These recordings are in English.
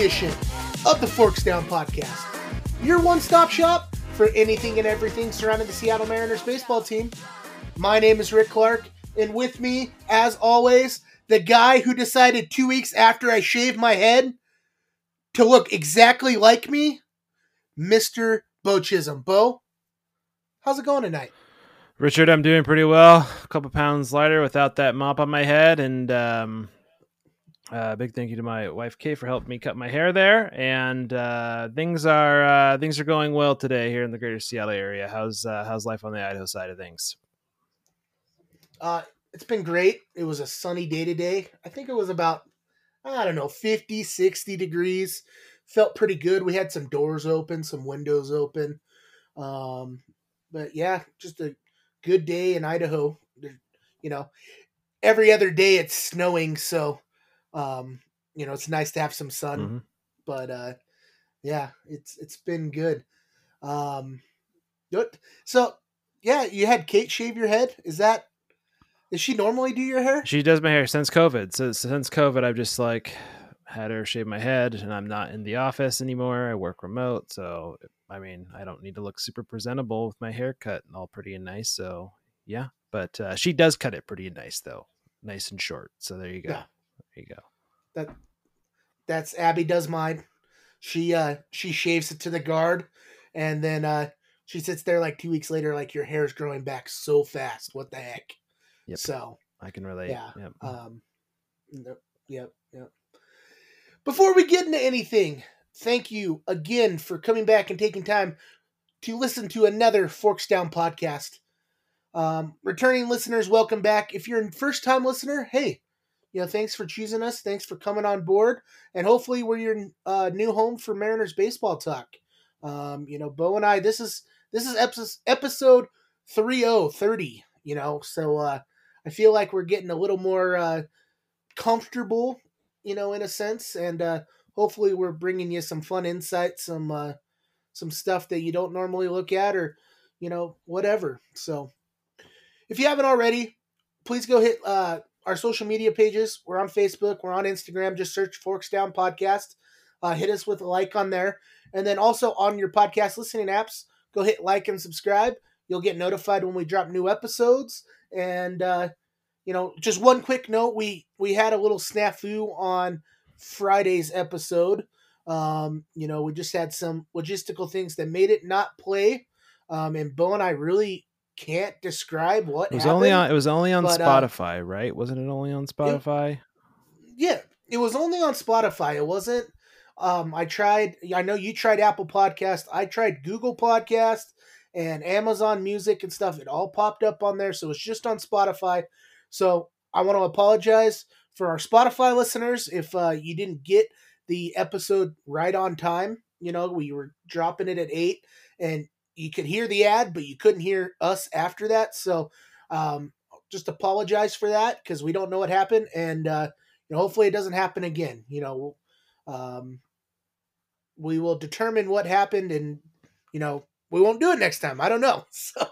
edition of the Forks Down Podcast, your one stop shop for anything and everything surrounding the Seattle Mariners baseball team. My name is Rick Clark, and with me, as always, the guy who decided two weeks after I shaved my head to look exactly like me, Mr. Beau Chisholm. Beau, how's it going tonight? Richard, I'm doing pretty well. A couple pounds lighter without that mop on my head, and um, uh, big thank you to my wife Kay for helping me cut my hair there. And uh, things are uh, things are going well today here in the Greater Seattle area. How's uh, how's life on the Idaho side of things? Uh, it's been great. It was a sunny day today. I think it was about I don't know 50, 60 degrees. Felt pretty good. We had some doors open, some windows open. Um, but yeah, just a good day in Idaho. You know, every other day it's snowing, so um, you know it's nice to have some sun. Mm-hmm. But uh, yeah, it's it's been good. Um, good. So yeah, you had Kate shave your head. Is that does she normally do your hair? She does my hair since COVID. So since COVID, I've just like had her shave my head, and I'm not in the office anymore. I work remote, so I mean, I don't need to look super presentable with my hair cut and all pretty and nice. So yeah, but uh, she does cut it pretty nice though, nice and short. So there you go. Yeah. You go. That that's Abby does mine. She uh she shaves it to the guard, and then uh she sits there like two weeks later, like your hair's growing back so fast. What the heck? Yep. So I can relate. yeah, Yep. um, no, yep, yep. Before we get into anything, thank you again for coming back and taking time to listen to another Forks Down podcast. Um, returning listeners, welcome back. If you're a first time listener, hey, you know, thanks for choosing us. Thanks for coming on board. And hopefully, we're your uh, new home for Mariners baseball talk. Um, you know, Beau and I, this is this is episode episode 30, 30, you know, so uh, I feel like we're getting a little more uh, comfortable, you know, in a sense, and uh, hopefully we're bringing you some fun insights, some uh, some stuff that you don't normally look at, or you know, whatever. So, if you haven't already, please go hit uh, our social media pages. We're on Facebook, we're on Instagram. Just search Forks Down Podcast. Uh, hit us with a like on there, and then also on your podcast listening apps, go hit like and subscribe. You'll get notified when we drop new episodes. And uh, you know, just one quick note: we we had a little snafu on Friday's episode. Um, you know, we just had some logistical things that made it not play. Um, and Beau and I really can't describe what It was happened. only on. It was only on but, uh, Spotify, right? Wasn't it only on Spotify? yeah, it was only on Spotify. It wasn't. Um, I tried. I know you tried Apple Podcast. I tried Google Podcast and Amazon Music and stuff. It all popped up on there, so it's just on Spotify. So I want to apologize for our Spotify listeners if uh, you didn't get the episode right on time. You know, we were dropping it at eight, and you could hear the ad, but you couldn't hear us after that. So um, just apologize for that because we don't know what happened, and uh, you know, hopefully it doesn't happen again. You know, um, we will determine what happened, and you know, we won't do it next time. I don't know. So,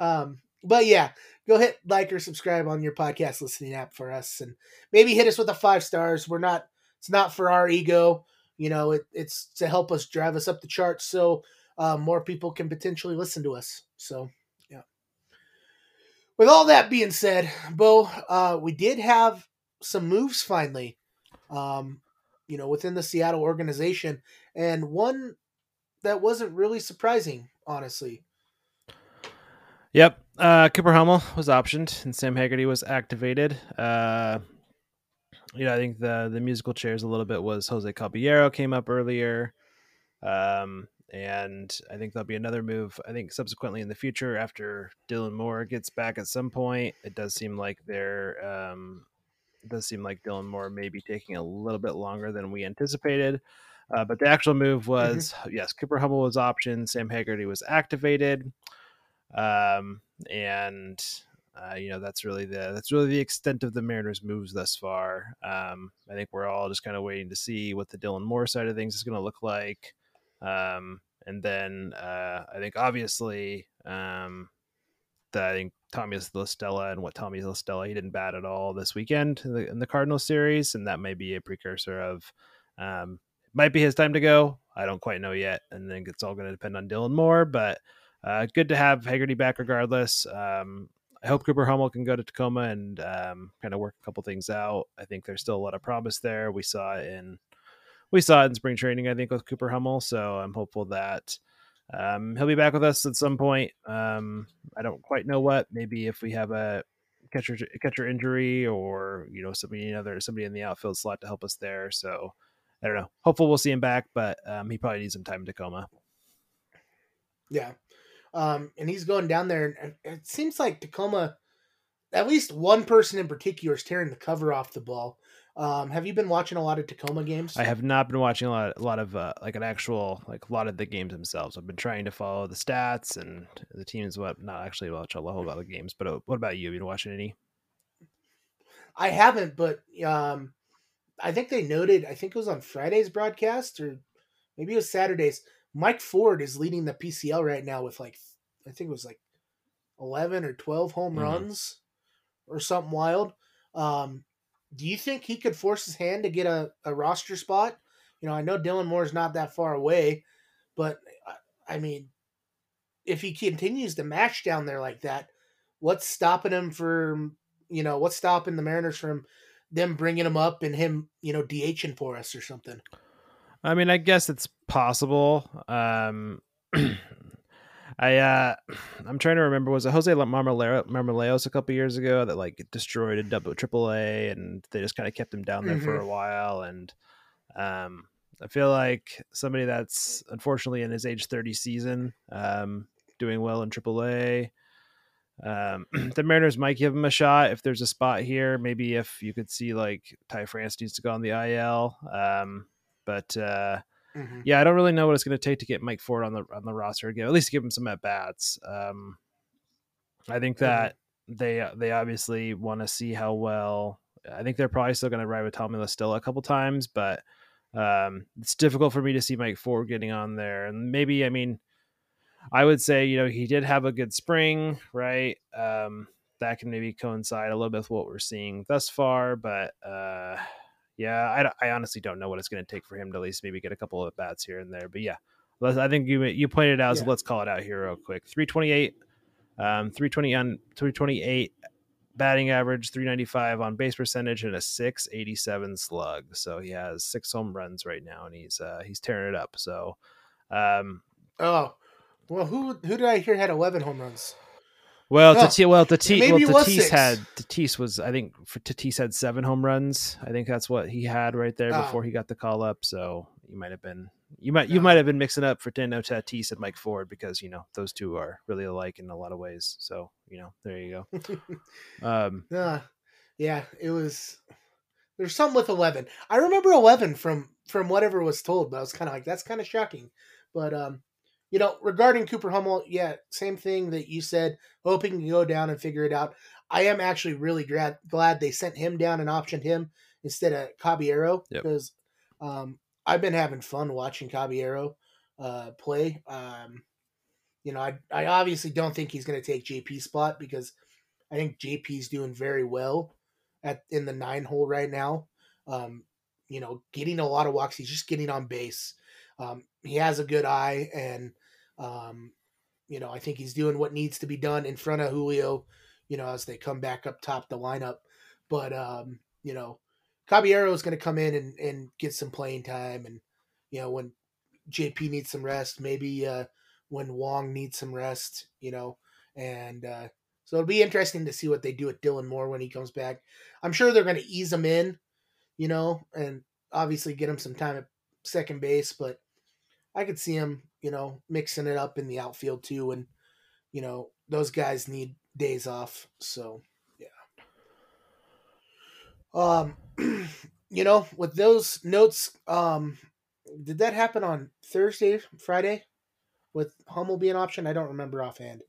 um, but yeah, go hit like or subscribe on your podcast listening app for us, and maybe hit us with a five stars. We're not. It's not for our ego. You know, it, it's to help us drive us up the charts so uh, more people can potentially listen to us. So, yeah. With all that being said, Beau, uh, we did have some moves finally, um, you know, within the Seattle organization, and one that wasn't really surprising, honestly. Yep. Uh, Cooper Hummel was optioned, and Sam Haggerty was activated. Uh, you know, I think the the musical chairs a little bit was Jose Caballero came up earlier, um, and I think there'll be another move. I think subsequently in the future after Dylan Moore gets back at some point. It does seem like they're um, it does seem like Dylan Moore may be taking a little bit longer than we anticipated. Uh, but the actual move was yes, Cooper Hummel was optioned, Sam Haggerty was activated, um, and uh, you know that's really the that's really the extent of the Mariners' moves thus far. Um, I think we're all just kind of waiting to see what the Dylan Moore side of things is going to look like, um, and then uh, I think obviously um, that I think Tommy La Stella and what Tommy La Stella he didn't bat at all this weekend in the, in the Cardinal series, and that may be a precursor of um, might be his time to go. I don't quite know yet, and then it's all going to depend on Dylan Moore. But uh, good to have Haggerty back regardless. Um, I hope Cooper Hummel can go to Tacoma and um, kind of work a couple things out. I think there's still a lot of promise there. We saw in we saw it in spring training, I think, with Cooper Hummel. So I'm hopeful that um, he'll be back with us at some point. Um, I don't quite know what. Maybe if we have a catcher catcher injury, or you know somebody another somebody in the outfield slot to help us there. So I don't know. Hopeful we'll see him back, but um, he probably needs some time in Tacoma. Yeah, um, and he's going down there, and it seems like Tacoma. At least one person in particular is tearing the cover off the ball. Um, have you been watching a lot of Tacoma games? I have not been watching a lot, a lot of uh, like an actual like a lot of the games themselves. I've been trying to follow the stats and the teams. What not actually watch a whole lot of games, but uh, what about you? Have you been watching any? I haven't, but um, I think they noted. I think it was on Friday's broadcast, or maybe it was Saturday's. Mike Ford is leading the PCL right now with like I think it was like eleven or twelve home mm-hmm. runs or something wild. Um, do you think he could force his hand to get a, a roster spot? You know, I know Dylan Moore's not that far away, but I mean, if he continues to match down there like that, what's stopping him from, you know, what's stopping the Mariners from them bringing him up and him, you know, DHing for us or something? I mean, I guess it's possible. Um, I uh I'm trying to remember was it Jose Marmolejos a couple years ago that like destroyed a double triple A and they just kind of kept him down there mm-hmm. for a while and um I feel like somebody that's unfortunately in his age 30 season um doing well in triple A um the Mariners might give him a shot if there's a spot here maybe if you could see like Ty France needs to go on the IL um but uh Mm-hmm. Yeah, I don't really know what it's going to take to get Mike Ford on the on the roster again. At least give him some at bats. Um, I think that mm-hmm. they they obviously want to see how well. I think they're probably still going to ride with Tommy La Stella a couple times, but um, it's difficult for me to see Mike Ford getting on there. And maybe, I mean, I would say you know he did have a good spring, right? Um, that can maybe coincide a little bit with what we're seeing thus far, but. Uh, yeah, I, I honestly don't know what it's going to take for him to at least maybe get a couple of bats here and there. But yeah, I think you you pointed out, yeah. so let's call it out here real quick. 328, um, 320 on 328 batting average, 395 on base percentage, and a 687 slug. So he has six home runs right now, and he's uh, he's tearing it up. So, um, oh, well, who who did I hear had 11 home runs? Well, no, Tatis, well, Tatis, well, Tatis had Tatis was I think for Tatis had seven home runs. I think that's what he had right there oh. before he got the call up. So you might have been you might no. you might have been mixing up for Fernando Tatis and Mike Ford because you know those two are really alike in a lot of ways. So you know there you go. um, uh, yeah, it was. There's something with eleven. I remember eleven from from whatever was told, but I was kind of like that's kind of shocking. But um, you know, regarding Cooper Hummel, yeah, same thing that you said. Hoping to go down and figure it out. I am actually really glad glad they sent him down and optioned him instead of Caballero yep. because um, I've been having fun watching Caballero uh, play. Um, you know, I I obviously don't think he's going to take JP's spot because I think JP's doing very well at in the nine hole right now. Um, you know, getting a lot of walks. He's just getting on base. Um, he has a good eye, and um, you know, I think he's doing what needs to be done in front of Julio, you know, as they come back up top the lineup. But, um, you know, Caballero is going to come in and, and get some playing time. And, you know, when JP needs some rest, maybe uh, when Wong needs some rest, you know, and uh, so it'll be interesting to see what they do with Dylan Moore when he comes back. I'm sure they're going to ease him in, you know, and obviously get him some time at second base, but I could see him, you know, mixing it up in the outfield too. And, you know, those guys need days off. So, yeah. Um, you know, with those notes, um, did that happen on Thursday, Friday with Hummel being an option? I don't remember offhand.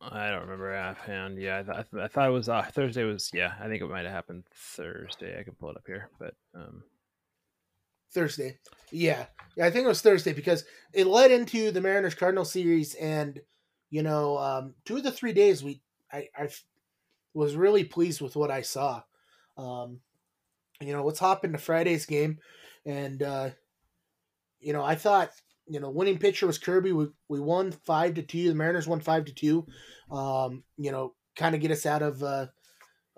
I don't remember offhand. Yeah, I, th- I, th- I thought it was uh, Thursday. Was yeah, I think it might have happened Thursday. I can pull it up here, but um, Thursday. Yeah. yeah, I think it was Thursday because it led into the Mariners Cardinal series, and you know, um, two of the three days we I, I was really pleased with what I saw. Um, you know, let's hop into Friday's game, and uh, you know, I thought you know, winning pitcher was Kirby. We we won five to two. The Mariners won five to two. Um, you know, kind of get us out of uh,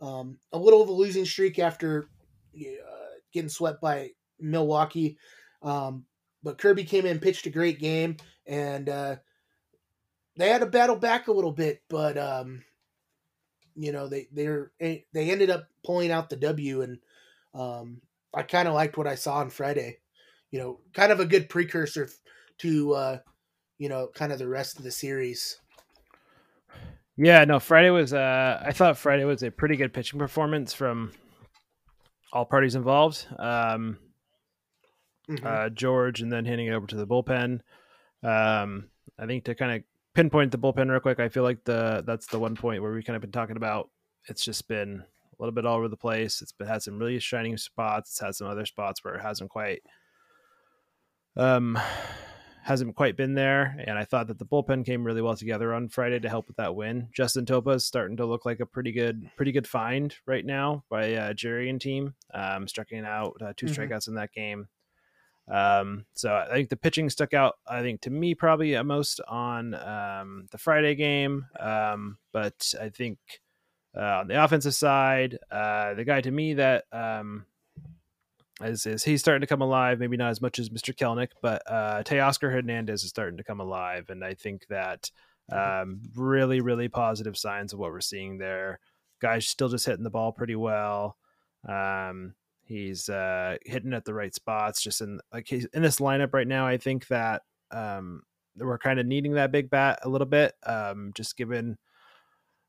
um, a little of a losing streak after uh, getting swept by Milwaukee. Um, but Kirby came in, pitched a great game, and uh, they had to battle back a little bit, but um, you know they they're they ended up pulling out the W, and um, I kind of liked what I saw on Friday. You know, kind of a good precursor to uh, you know kind of the rest of the series. Yeah, no, Friday was. Uh, I thought Friday was a pretty good pitching performance from all parties involved. Um, mm-hmm. uh, George, and then handing it over to the bullpen. Um, I think to kind of pinpoint the bullpen real quick, I feel like the that's the one point where we kind of been talking about. It's just been a little bit all over the place. It's been had some really shining spots. It's had some other spots where it hasn't quite um hasn't quite been there. And I thought that the bullpen came really well together on Friday to help with that win. Justin Topa is starting to look like a pretty good, pretty good find right now by uh, Jerry and team. Um, striking out uh, 2 mm-hmm. strikeouts in that game. Um, so I think the pitching stuck out. I think to me probably most on um, the Friday game. Um, but I think uh, on the offensive side, uh, the guy to me that um, is, is he's starting to come alive. Maybe not as much as Mr. Kelenic, but uh, Teoscar Hernandez is starting to come alive, and I think that um, really, really positive signs of what we're seeing there. Guys still just hitting the ball pretty well. Um, he's uh, hitting at the right spots. Just in like he's in this lineup right now. I think that um, we're kind of needing that big bat a little bit. Um, just given,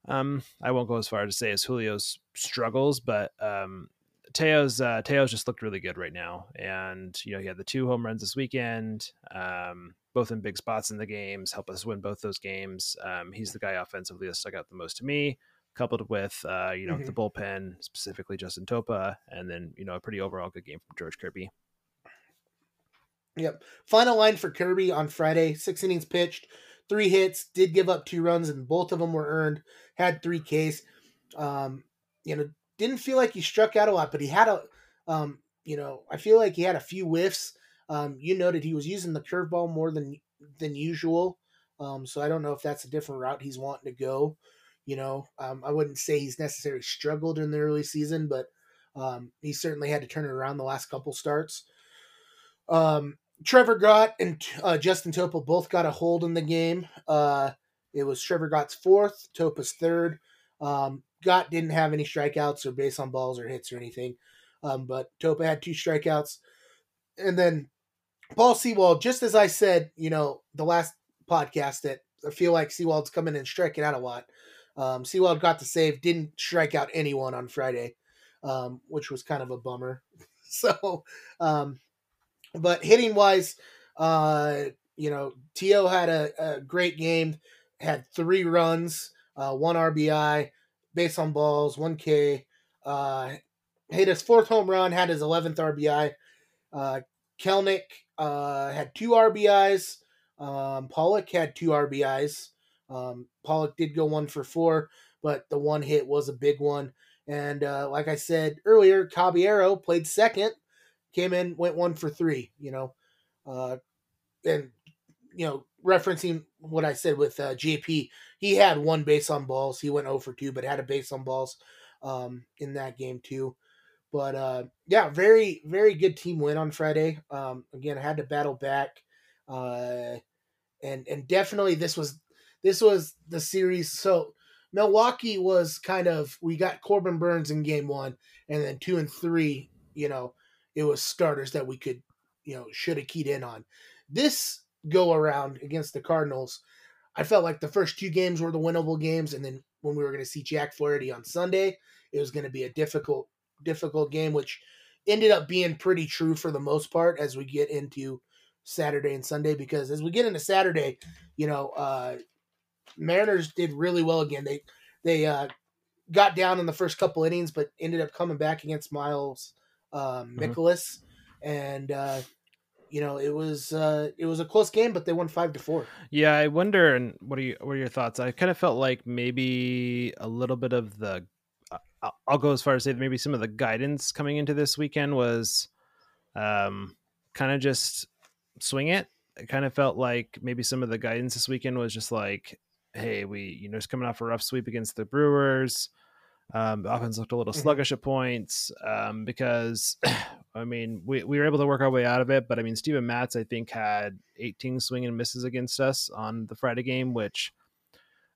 um, I won't go as far to say as Julio's struggles, but um, Teo's uh, Teo's just looked really good right now, and you know he had the two home runs this weekend, um, both in big spots in the games, help us win both those games. Um, he's the guy offensively that stuck out the most to me, coupled with uh, you know mm-hmm. the bullpen, specifically Justin Topa, and then you know a pretty overall good game from George Kirby. Yep. Final line for Kirby on Friday: six innings pitched, three hits, did give up two runs, and both of them were earned. Had three Ks. Um, you know, didn't feel like he struck out a lot, but he had a, um, you know, I feel like he had a few whiffs. Um, you noted he was using the curveball more than than usual. Um, so I don't know if that's a different route he's wanting to go. You know, um, I wouldn't say he's necessarily struggled in the early season, but um, he certainly had to turn it around the last couple starts. Um, Trevor Gott and uh, Justin Topa both got a hold in the game. Uh, it was Trevor Gott's fourth, Topa's third. Um, Gott didn't have any strikeouts or base on balls or hits or anything. Um, but Topa had two strikeouts. And then Paul Sewald, just as I said, you know, the last podcast that I feel like Sewald's coming and striking out a lot. Um, Sewald got the save, didn't strike out anyone on Friday, um, which was kind of a bummer. so, um, but hitting wise, uh, you know, Teo had a, a great game, had three runs, uh, one RBI base on balls, 1K. Uh, hit his fourth home run, had his 11th RBI. Uh, Kelenic uh, had two RBIs. Um, Pollock had two RBIs. Um, Pollock did go one for four, but the one hit was a big one. And uh, like I said earlier, Caballero played second, came in, went one for three. You know, uh, and you know, referencing what I said with uh, JP, he had one base on balls. He went over 2, but had a base on balls um, in that game too. But uh, yeah, very very good team win on Friday. Um, again, I had to battle back, uh, and and definitely this was this was the series. So Milwaukee was kind of we got Corbin Burnes in game one, and then two and three, you know, it was starters that we could, you know, should have keyed in on. This go around against the Cardinals, I felt like the first two games were the winnable games, and then when we were going to see Jack Flaherty on Sunday, it was going to be a difficult, difficult game, which ended up being pretty true for the most part as we get into Saturday and Sunday. Because as we get into Saturday, you know, uh, Mariners did really well again. They they uh, got down in the first couple innings, but ended up coming back against Miles um, Mikolas, mm-hmm. and uh, you know, it was uh, it was a close game, but they won five to four. Yeah, I wonder. And what are you? What are your thoughts? I kind of felt like maybe a little bit of the. I'll go as far as say maybe some of the guidance coming into this weekend was, um, kind of just swing it. It kind of felt like maybe some of the guidance this weekend was just like, hey, we you know it's coming off a rough sweep against the Brewers. Um, the offense looked a little mm-hmm. sluggish at points um, because, I mean, we, we were able to work our way out of it. But I mean, Steven Matz, I think, had 18 swing and misses against us on the Friday game, which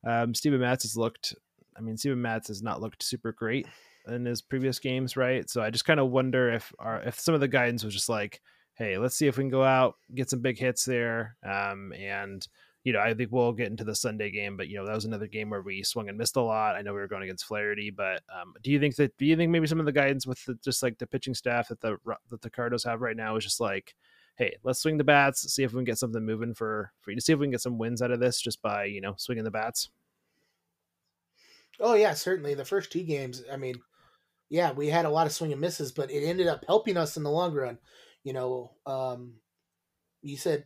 um, Steven Matz has looked, I mean, Steven Matz has not looked super great in his previous games, right? So I just kind of wonder if our, if some of the guidance was just like, hey, let's see if we can go out, get some big hits there, um, and you know, I think we'll get into the Sunday game, but you know, that was another game where we swung and missed a lot. I know we were going against Flaherty, but um, do you think that do you think maybe some of the guidance with the, just like the pitching staff that the that the Cardinals have right now is just like, hey, let's swing the bats, see if we can get something moving for for you to see if we can get some wins out of this just by you know swinging the bats. Oh yeah, certainly. The first two games, I mean, yeah, we had a lot of swing and misses, but it ended up helping us in the long run. You know, um, you said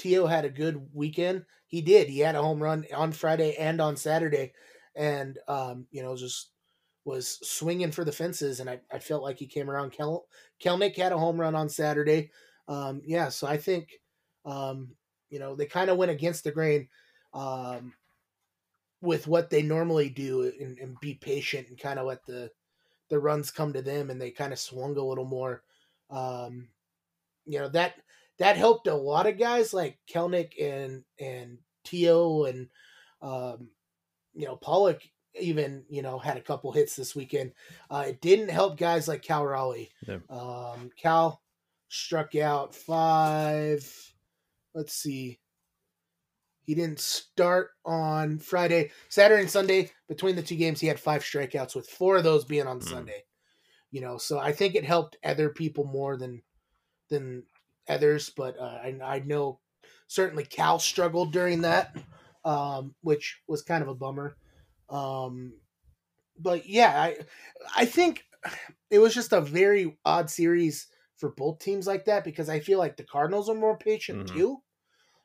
Teo had a good weekend. He did. He had a home run on Friday and on Saturday, and um, you know just was swinging for the fences. And I, I felt like he came around. Kel, Kelenic had a home run on Saturday. Um, yeah, so I think um, you know they kind of went against the grain um, with what they normally do and, and be patient and kind of let the the runs come to them, and they kind of swung a little more. Um, you know that that helped a lot of guys like Kelenic and and Teo and um, you know Pollock even you know had a couple hits this weekend. Uh, it didn't help guys like Cal Raleigh. Yeah. Um, Cal struck out five. Let's see. He didn't start on Friday, Saturday, and Sunday. Between the two games, he had five strikeouts, with four of those being on mm. Sunday. You know, so I think it helped other people more than than others, but uh, I, I know certainly Cal struggled during that, um, which was kind of a bummer. Um, but yeah, I I think it was just a very odd series for both teams like that because I feel like the Cardinals are more patient mm-hmm. too.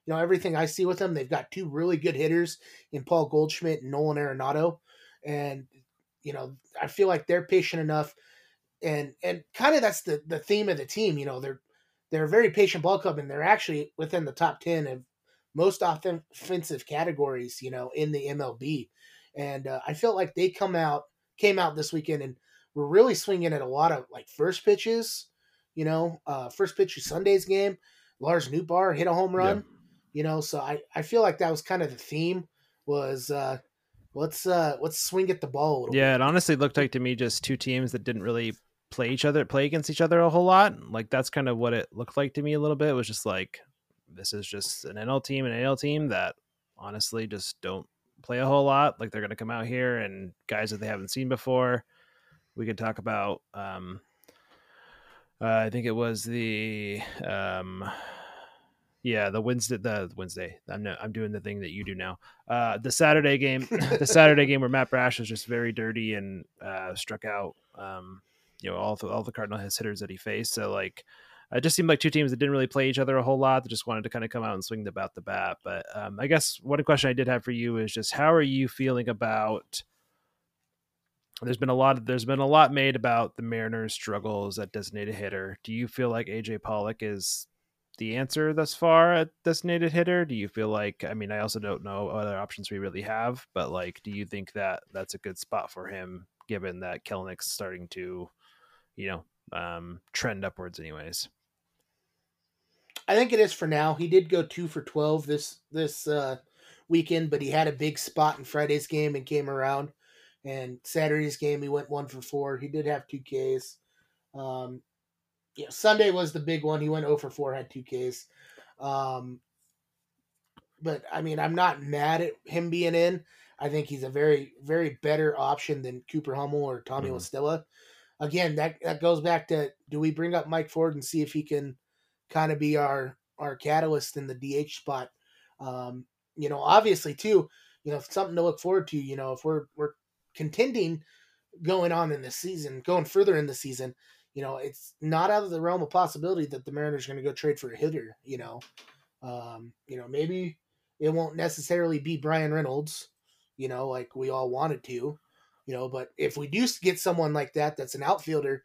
You know, everything I see with them, they've got two really good hitters in Paul Goldschmidt and Nolan Arenado. And, you know, I feel like they're patient enough and and kind of that's the the theme of the team. You know, they're they're a very patient ball club, and they're actually within the top ten of most offensive categories, you know, in the MLB. And uh, I felt like they come out came out this weekend and were really swinging at a lot of like first pitches. You know, uh, first pitch of Sunday's game, Lars Nootbaar hit a home run. Yeah. You know, so I, I feel like that was kind of the theme was uh, let's uh, let's swing at the ball. yeah, bit. it honestly looked like to me just two teams that didn't really play each other, play against each other a whole lot. Like that's kind of what it looked like to me a little bit. It was just like this is just an NL team and an AL team that honestly just don't play a whole lot. Like they're going to come out here and guys that they haven't seen before. We could talk about. Um, uh, I think it was the um, yeah, the Wednesday, the Wednesday. I'm no, I'm doing the thing that you do now. Uh, the Saturday game, the Saturday game where Matt Brash was just very dirty and uh, struck out um, you know all the all the Cardinal hitters that he faced. So like it just seemed like two teams that didn't really play each other a whole lot. That just wanted to kind of come out and swing about the bat. But um, I guess one question I did have for you is just how are you feeling about? There's been a lot. Of, there's been a lot made about the Mariners' struggles at designated hitter. Do you feel like AJ Pollock is the answer thus far at designated hitter? Do you feel like? I mean, I also don't know other options we really have, but like, do you think that that's a good spot for him, given that Kelenic's starting to you know, um, trend upwards, anyways. I think it is for now. He did go two for twelve this this uh, weekend, but he had a big spot in Friday's game and came around. And Saturday's game, he went one for four. He did have two Ks. Um, yeah, Sunday was the big one. He went 0 for 4, had two Ks. Um, but I mean, I'm not mad at him being in. I think he's a very, very better option than Cooper Hummel or Tommy mm again, that that goes back to do we bring up Mike Ford and see if he can kind of be our our catalyst in the DH spot? Um, you know, obviously too, you know, something to look forward to. You know, if we're we're contending going on in the season, going further in the season, you know, it's not out of the realm of possibility that the Mariners are going to go trade for a hitter. You know, um, you know, maybe it won't necessarily be Bryan Reynolds, you know, like we all wanted to, you know, but if we do get someone like that, that's an outfielder,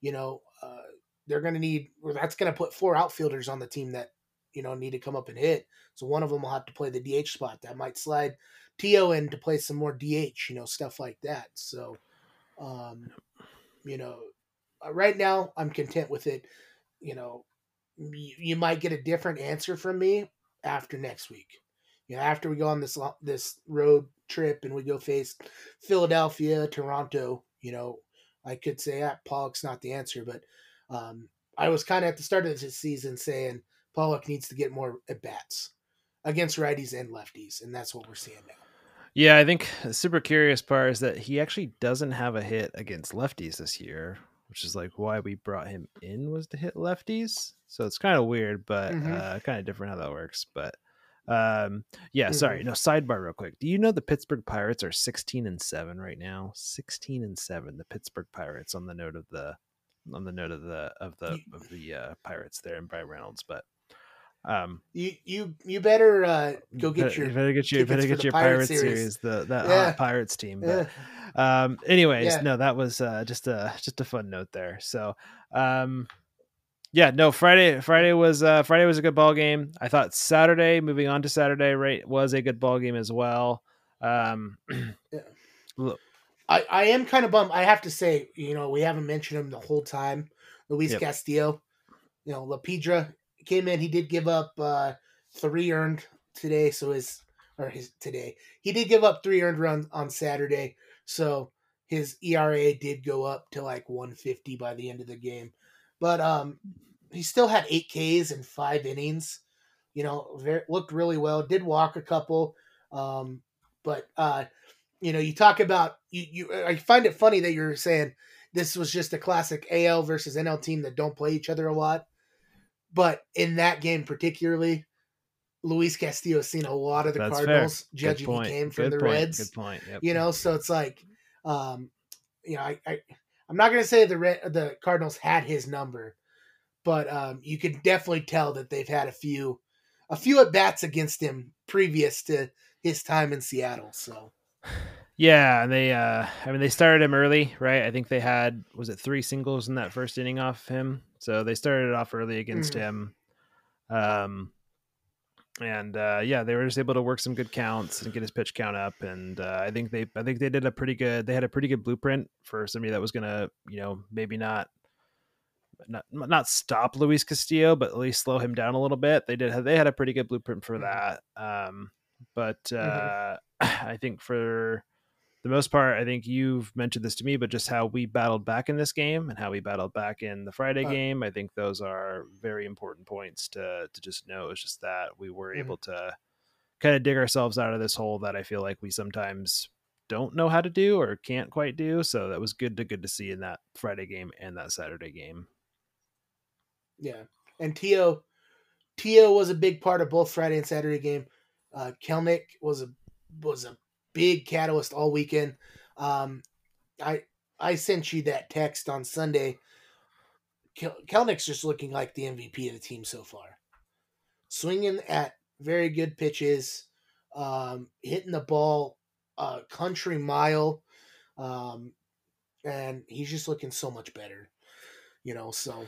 you know, uh, they're going to need, or that's going to put four outfielders on the team that, you know, need to come up and hit. So one of them will have to play the DH spot. That might slide Teo in to play some more DH, you know, stuff like that. So, um, you know, uh, right now I'm content with it. You know, you, you might get a different answer from me after next week. You know, after we go on this this road trip and we go face Philadelphia, Toronto, you know, I could say ah, Pollock's not the answer, but um, I was kind of at the start of this season saying Pollock needs to get more at bats against righties and lefties, and that's what we're seeing now. Yeah, I think the super curious part is that he actually doesn't have a hit against lefties this year, which is like why we brought him in was to hit lefties. So it's kind of weird, but mm-hmm. uh, kind of different how that works. But um, yeah, mm-hmm. sorry. No sidebar, real quick. Do you know the Pittsburgh Pirates are sixteen and seven right now? Sixteen and seven. The Pittsburgh Pirates on the note of the on the note of the of the of the uh, Pirates there and Bryan Reynolds, but um, you you you better uh, go get better, your you better get your better get your Pirates series. series, the that yeah. Pirates team. But, yeah. um, anyways, yeah. no, that was uh, just a just a fun note there. So, um, yeah, no, Friday Friday was uh, Friday was a good ball game. I thought Saturday, moving on to Saturday, right, was a good ball game as well. Um, yeah. Look, I I am kind of bummed. I have to say, you know, we haven't mentioned him the whole time. Luis yep. Castillo, you know, La Piedra came in. He did give up uh, three earned today, so his or his today he did give up three earned runs on Saturday, so his ERA did go up to like 150 by the end of the game. But um, he still had eight Ks in five innings. You know, very, looked really well. Did walk a couple, um, but uh, you know, you talk about you. You I find it funny that you're saying this was just a classic AL versus NL team that don't play each other a lot. But in that game particularly, Luis Castillo has seen a lot of the That's Cardinals, fair. judging he came from Good the point. Reds. Good point. Yep. You know, so it's like, um, you know, I, I I'm not going to say the the Cardinals had his number, but um, you could definitely tell that they've had a few a few at bats against him previous to his time in Seattle. So. Yeah, and they uh I mean they started him early, right? I think they had was it three singles in that first inning off him. So they started off early against mm-hmm. him. Um, and uh, yeah, they were just able to work some good counts and get his pitch count up. And uh, I think they, I think they did a pretty good. They had a pretty good blueprint for somebody that was gonna, you know, maybe not, not, not stop Luis Castillo, but at least slow him down a little bit. They did. They had a pretty good blueprint for mm-hmm. that. Um, but mm-hmm. uh, mm-hmm. I think for the most part, I think you've mentioned this to me, but just how we battled back in this game and how we battled back in the Friday uh, game, I think those are very important points to to just know. It's just that we were mm-hmm. able to kind of dig ourselves out of this hole that I feel like we sometimes don't know how to do or can't quite do. So that was good to good to see in that Friday game and that Saturday game. Yeah, and Teo, Teo was a big part of both Friday and Saturday game. Uh, Kelenic was a was a big catalyst all weekend. Um, I I sent you that text on Sunday. Kel- Kelenic's just looking like the MVP of the team so far. Swinging at very good pitches, um, hitting the ball a country mile, um, and he's just looking so much better. You know, so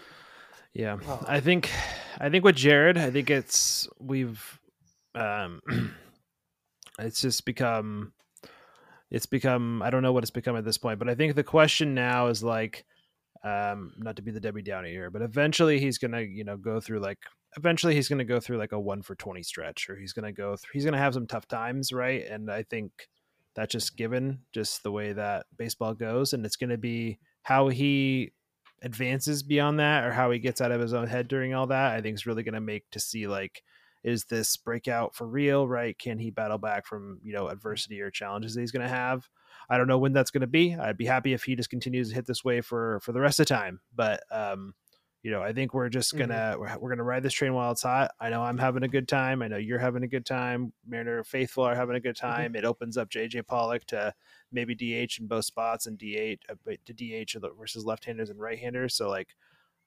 yeah, uh, I think I think with Jarred, I think it's we've um it's just become it's become I don't know what it's become at this point, but I think the question now is like um not to be the Debbie Downer here, but eventually he's gonna, you know, go through like eventually he's gonna go through like a one for twenty stretch or he's gonna go through he's gonna have some tough times, right? And I think that's just given just the way that baseball goes and it's gonna be how he advances beyond that or how he gets out of his own head during all that, I think is really gonna make to see like is this breakout for real right can he battle back from you know adversity or challenges that he's going to have i don't know when that's going to be i'd be happy if he just continues to hit this way for for the rest of the time but um you know, I think we're just Mhm. gonna we're, we're gonna ride this train while it's hot. I know I'm having a good time. I know you're having a good time. Mariner faithful are having a good time. It opens up AJ Pollock to maybe DH in both spots and DH uh, to DH versus left-handers and right-handers. So like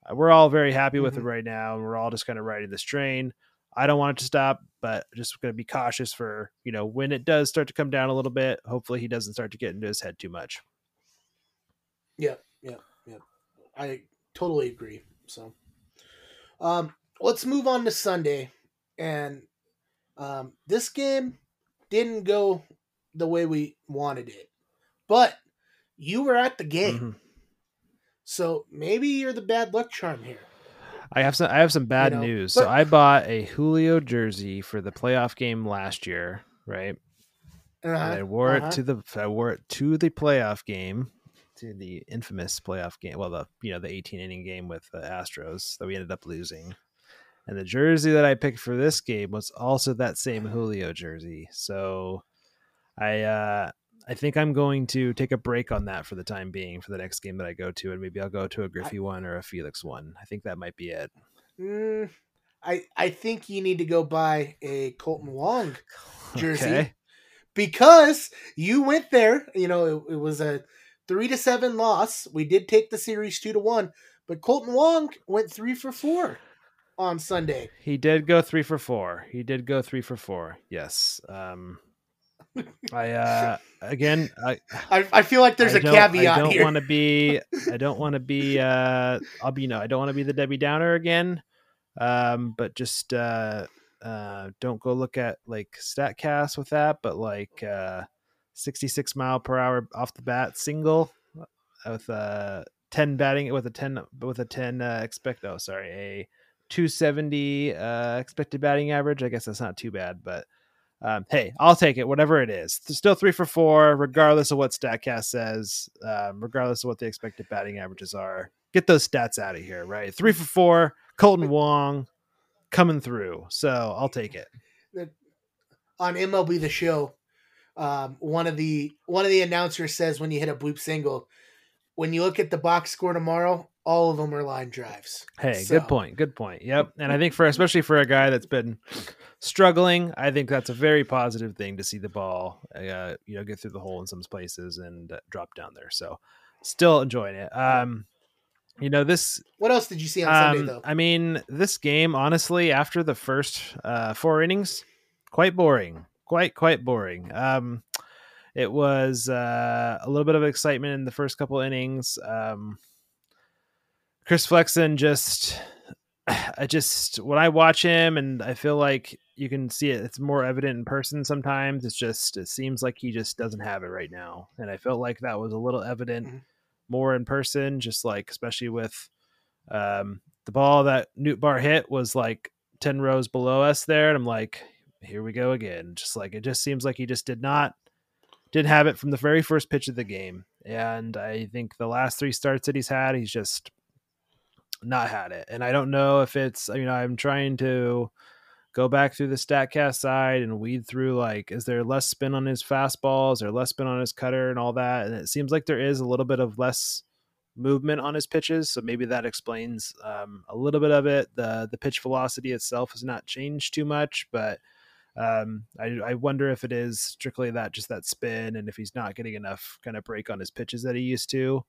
uh, we're all very happy with it right now, and we're all just kind of riding this train. I don't want it to stop, but just going to be cautious for you know when it does start to come down a little bit. Hopefully, he doesn't start to get into his head too much. Yeah, yeah, yeah. I totally agree. So, um, let's move on to Sunday, and um, this game didn't go the way we wanted it, but you were at the game, Mhm. so maybe you're the bad luck charm here. I have some. I have some bad know, news. but- so I bought a Julio jersey for the playoff game last year, right? Uh-huh, and I wore uh-huh. it to the I wore it to the playoff game, to the infamous playoff game. Well, the you know the 18 inning game with the Astros that we ended up losing. And the jersey that I picked for this game was also that same Julio jersey. So I uh I think I'm going to take a break on that for the time being for the next game that I go to, and maybe I'll go to a Griffey one or a Felix one. I think that might be it. Mm, I I think you need to go buy a Kolten Wong jersey Okay. because you went there. You know, it, it was a three to seven loss. We did take the series two to one, but Kolten Wong went three for four on Sunday. He did go three for four. He did go three for four. Yes. Um, I uh again I I, I feel like there's I a caveat I don't want to be. I don't want to be. Uh, I'll be. No, I don't want to be the Debbie Downer again. Um, but just uh, uh, don't go look at like Statcast with that. But like uh, 66 mile per hour off the bat single uh, with a 10 batting with a 10 with a 10 uh, expect. Oh, sorry, a 270 uh, expected batting average. I guess that's not too bad, but um, hey, I'll take it, whatever it is. Still three for four, regardless of what Statcast says, um, regardless of what the expected batting averages are. Get those stats out of here, right? Three for four, Kolten Wong coming through. So I'll take it. on MLB the show, um, one of the one of the announcers says when you hit a bloop single, when you look at the box score tomorrow, all of them are line drives. Hey, So- good point. Good point. Yep. And I think for especially for a guy that's been struggling, I think that's a very positive thing to see the ball, uh, you know, get through the hole in some places and uh, drop down there. So still enjoying it. Um, you know, this What else did you see on Um, Sunday though? I mean, this game, honestly, after the first uh, four innings, quite boring. Quite, quite boring. Um, it was uh, a little bit of excitement in the first couple innings. Um, Chris Flexen just, I just when I watch him, and I feel like you can see it. It's more evident in person sometimes. It's just it seems like he just doesn't have it right now, and I felt like that was a little evident Mhm. more in person. Just like especially with um, the ball that Nootbaar hit was like 10 rows below us there. And I'm like, here we go again. Just like, it just seems like he just did not, didn't have it from the very first pitch of the game. And I think the last three starts that he's had, he's just not had it. And I don't know if it's, you know, I'm trying to go back through the StatCast side and weed through like, is there less spin on his fastballs or less spin on his cutter and all that? And it seems like there is a little bit of less movement on his pitches, so maybe that explains um, a little bit of it. the The pitch velocity itself has not changed too much, but um, I, I wonder if it is strictly that just that spin, and if he's not getting enough kind of break on his pitches that he used to,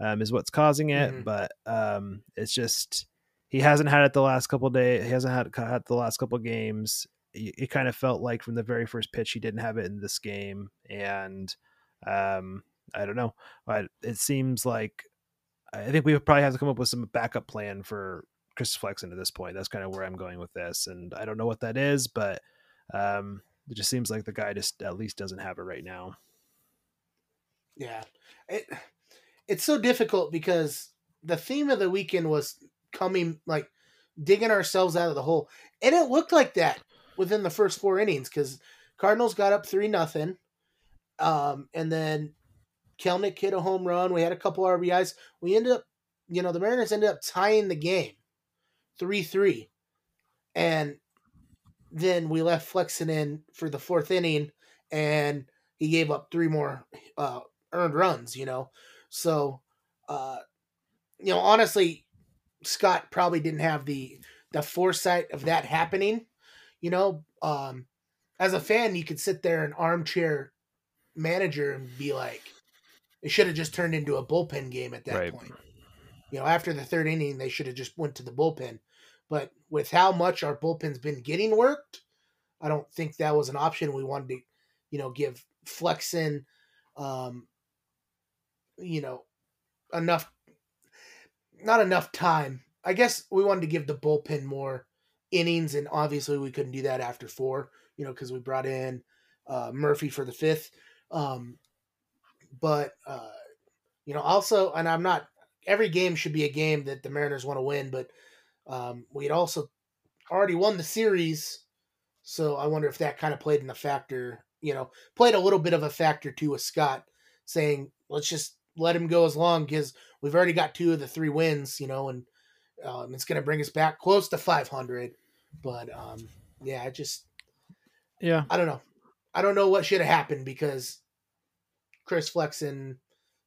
um, is what's causing it. Mhm. But um, it's just he hasn't had it the last couple days. He hasn't had had the last couple games. It, it kind of felt like from the very first pitch he didn't have it in this game, and um, I don't know. But it seems like I think we probably have to come up with some backup plan for Chris Flexen at this point. That's kind of where I'm going with this, and I don't know what that is, but um, it just seems like the guy just at least doesn't have it right now. Yeah. It it's so difficult because the theme of the weekend was coming like digging ourselves out of the hole. And it looked like that within the first four innings because Cardinals got up three nothing. Um, and then Kelenic hit a home run. We had a couple RBIs. We ended up, you know, the Mariners ended up tying the game three three. And then we left Flexen in for the fourth inning and he gave up three more uh, earned runs, you know. So, uh, you know, honestly, Scott probably didn't have the the foresight of that happening. You know, um, as a fan, you could sit there and armchair manager and be like, it should have just turned into a bullpen game at that right. point. You know, after the third inning, they should have just went to the bullpen. But with how much our bullpen's been getting worked, I don't think that was an option. We wanted to, you know, give Flexen, um, you know, enough, not enough time. I guess we wanted to give the bullpen more innings, and obviously we couldn't do that after four, you know, because we brought in uh, Murphy for the fifth. Um, but uh, you know, also, and I'm not. Every game should be a game that the Mariners want to win, but um, we had also already won the series, so I wonder if that kind of played in the factor. You know, played a little bit of a factor too with Scott saying, "Let's just let him go as long because we've already got two of the three wins." You know, and um, it's going to bring us back close to 500. But um, yeah, I just yeah, I don't know. I don't know what should have happened because Chris Flexen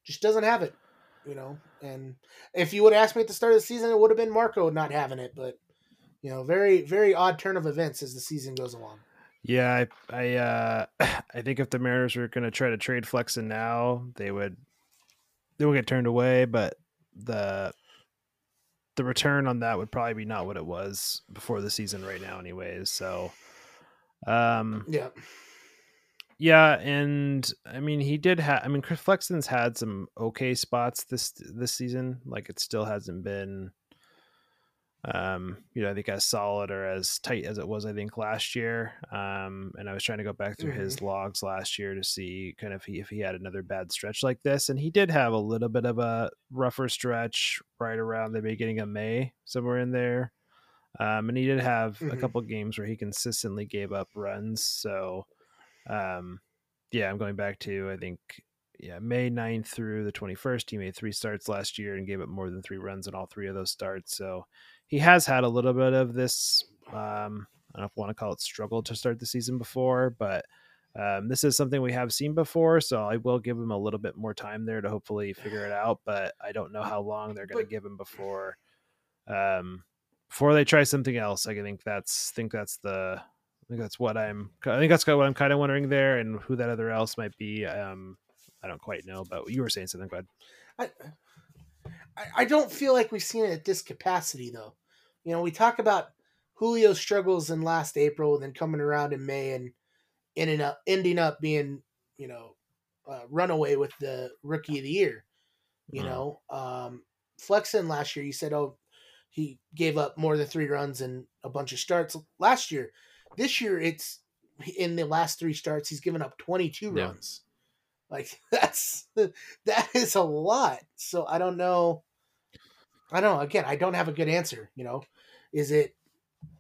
just doesn't have it, you know. And if you would ask me at the start of the season, it would have been Marco not having it. But you know, very very odd turn of events as the season goes along. Yeah, I I, uh, I think if the Mariners were going to try to trade Flexen now, they would they would get turned away. But the the return on that would probably be not what it was before the season right now, anyways. So, um, yeah, yeah, and I mean he did have. I mean, Chris Flexen's had some okay spots this this season. Like it still hasn't been, um, you know, I think as solid or as tight as it was. I think last year. Um, and I was trying to go back through mm-hmm. his logs last year to see kind of he, if he had another bad stretch like this, and he did have a little bit of a rougher stretch right around the beginning of May, somewhere in there. Um, and he did have mm-hmm. a couple games where he consistently gave up runs. So um, yeah, I'm going back to I think yeah May 9th through the 21st. He made three starts last year and gave up more than three runs in all three of those starts. So he has had a little bit of this. Um, I don't know if I want to call it struggle to start the season before, but um, this is something we have seen before, so I will give him a little bit more time there to hopefully figure it out. But I don't know how long they're going to give him before um, before they try something else. I think that's think that's the I think that's what I'm. I think that's what I'm kind of wondering there, and who that other else might be. Um, I don't quite know, but you were saying something. Go ahead. I, I don't feel like we've seen it at this capacity, though. You know, we talk about Julio's struggles in last April, then coming around in May, and ending up ending up being, you know, uh, runaway with the rookie of the year. You mm. know, um, Flexen last year, you said, oh, he gave up more than three runs and a bunch of starts last year. This year, it's in the last three starts, he's given up 22 yeah. runs. Like that's that is a lot. So I don't know. I don't know. Again, I don't have a good answer. You know, is it?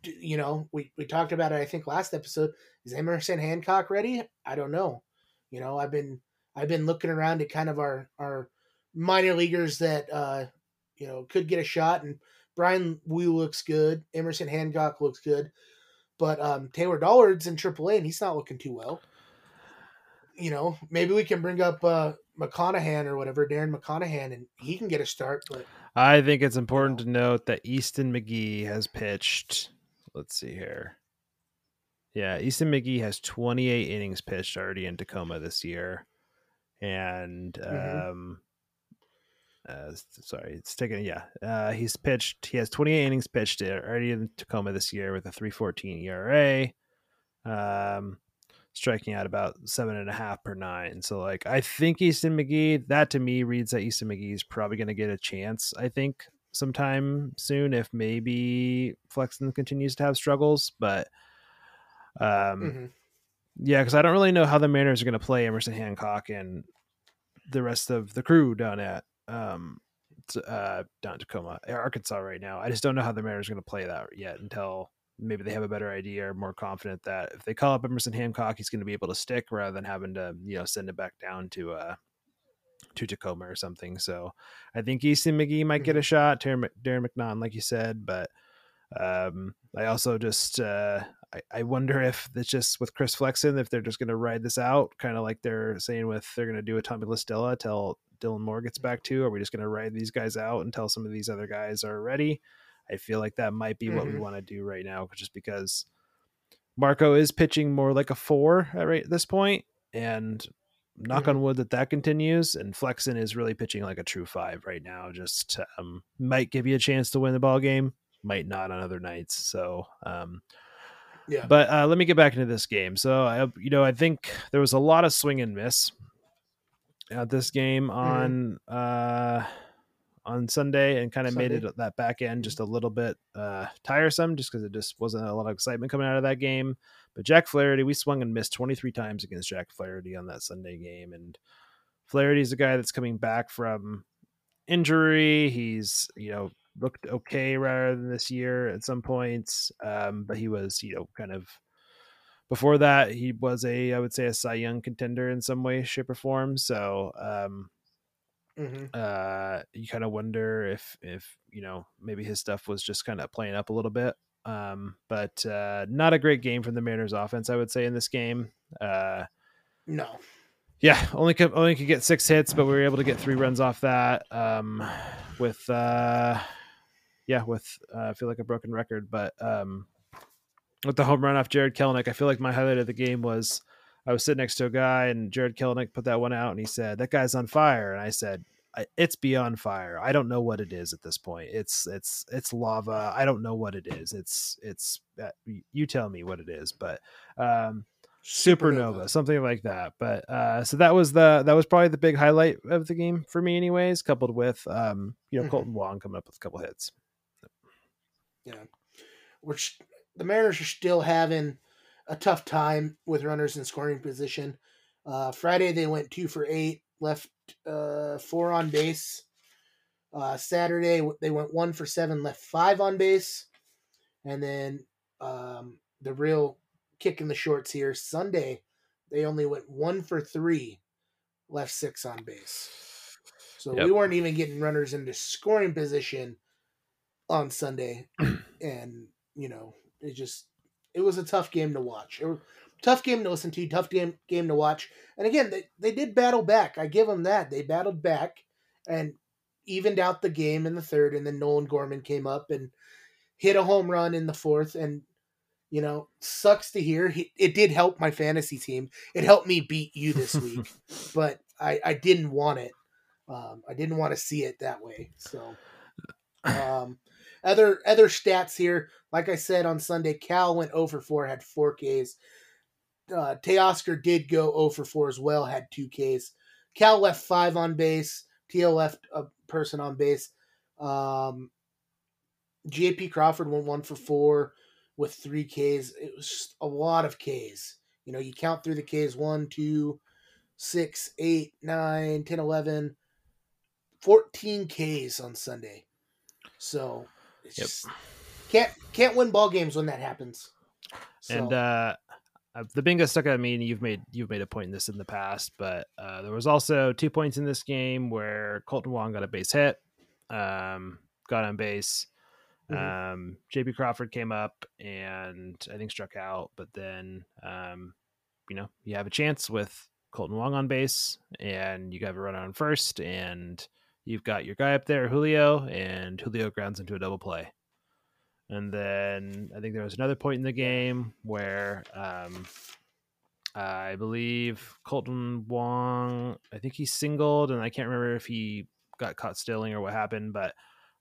You know, we we talked about it. I think last episode. Is Emerson Hancock ready? I don't know. You know, I've been I've been looking around at kind of our our minor leaguers that uh you know could get a shot, and Bryan Woo looks good. Emerson Hancock looks good. But um, Taylor Dollard's in AAA and he's not looking too well. You know, maybe we can bring up uh, McConahan or whatever, Darren McConahan, and he can get a start. But I think it's important to note that Easton McGee has pitched. Let's see here. Yeah, Easton McGee has 28 innings pitched already in Tacoma this year, and mm-hmm. um, uh, sorry, it's taken. Yeah, uh, he's pitched. He has 28 innings pitched already in Tacoma this year with a 3.14 ERA, um, striking out about seven and a half per nine. So, like, I think Easton McGee. That to me reads that Easton McGee is probably going to get a chance. I think sometime soon, if maybe Flexen continues to have struggles, but um, mm-hmm. yeah, because I don't really know how the Mariners are going to play Emerson Hancock and the rest of the crew down at um, uh, down Tacoma, Arkansas right now. I just don't know how the Mariners are going to play that yet until maybe they have a better idea or more confident that if they call up Emerson Hancock, he's going to be able to stick rather than having to, you know, send it back down to, uh, to Tacoma or something. So I think Easton McGee might get a mm-hmm. shot, Darren, Darren McNaughton, like you said, but Um, I also just uh, I, I wonder if it's just with Chris Flexen if they're just going to ride this out, kind of like they're saying with they're going to do a Tommy La Stella till Dylan Moore gets back to. Are we just going to ride these guys out until some of these other guys are ready? I feel like that might be mm-hmm. what we mm-hmm. want to do right now, just because Marco is pitching more like a four at right this point, and knock mm-hmm. on wood that that continues. And Flexen is really pitching like a true five right now. Just um, might give you a chance to win the ball game, might not on other nights. So, um, yeah. But uh, let me get back into this game. So, I, you know, I think there was a lot of swing and miss at this game mm-hmm. on mm-hmm. uh, on Sunday, and kind of made it that back end just a little bit uh, tiresome, just because it just wasn't a lot of excitement coming out of that game. But Jack Flaherty, we swung and missed 23 times against Jack Flaherty on that Sunday game, and Flaherty's a guy that's coming back from injury. He's you know looked okay rather than this year at some points, um, but he was you know kind of before that he was a I would say a Cy Young contender in some way, shape, or form. So um, mm-hmm. uh, you kind of wonder if if you know maybe his stuff was just kind of playing up a little bit. Um, but uh, not a great game from the Mariners offense, I would say in this game. Uh, no. Yeah, only could only could get six hits, but we were able to get three runs off that. Um, with uh, yeah, with uh, I feel like a broken record, but um, with the home run off Jarred Kelenic, I feel like my highlight of the game was I was sitting next to a guy and Jarred Kelenic put that one out and he said that guy's on fire, and I said it's beyond fire. I don't know what it is at this point. It's it's it's lava. I don't know what it is. It's it's uh, you tell me what it is, but um supernova, supernova, something like that. But uh so that was the that was probably the big highlight of the game for me anyways, coupled with um you know mm-hmm. Wong coming up with a couple hits. Yeah. Which the Mariners are still having a tough time with runners in scoring position. Uh Friday they went 2 for 8 left uh, four on base. Uh, Saturday they went one for seven, left five on base, and then um, the real kick in the shorts here. Sunday they only went one for three, left six on base. So yep. we weren't even getting runners into scoring position on Sunday, and you know it just it was a tough game to watch. It, was tough game to listen to, tough game game to watch. And again, they, they did battle back. I give them that. They battled back and evened out the game in the third. And then Nolan Gorman came up and hit a home run in the fourth. And you know, sucks to hear. He, it did help my fantasy team. It helped me beat you this week, but I, I didn't want it. Um, I didn't want to see it that way. So, um, other other stats here. Like I said on Sunday, Cal went over 4, had 4 Ks uh, Teoscar did go over 4 as well, had two Ks. Cal left five on base. Teo left a person on base. Um, JP Crawford went one for four with three Ks. It was a lot of Ks. You know, you count through the Ks one, two, six, eight, nine, 10, 11, 14 Ks on Sunday. So it's yep. just can't can't win ball games when that happens. So. And uh uh, the bingo stuck out. I mean, you've made you've made a point in this in the past, but uh, there was also two points in this game where Kolten Wong got a base hit, um, got on base. Mm-hmm. Um, JP Crawford came up and I think struck out, but then um, you know you have a chance with Kolten Wong on base, and you have a runner on first, and you've got your guy up there, Julio, and Julio grounds into a double play. And then I think there was another point in the game where um, I believe Kolten Wong, I think he singled, and I can't remember if he got caught stealing or what happened, but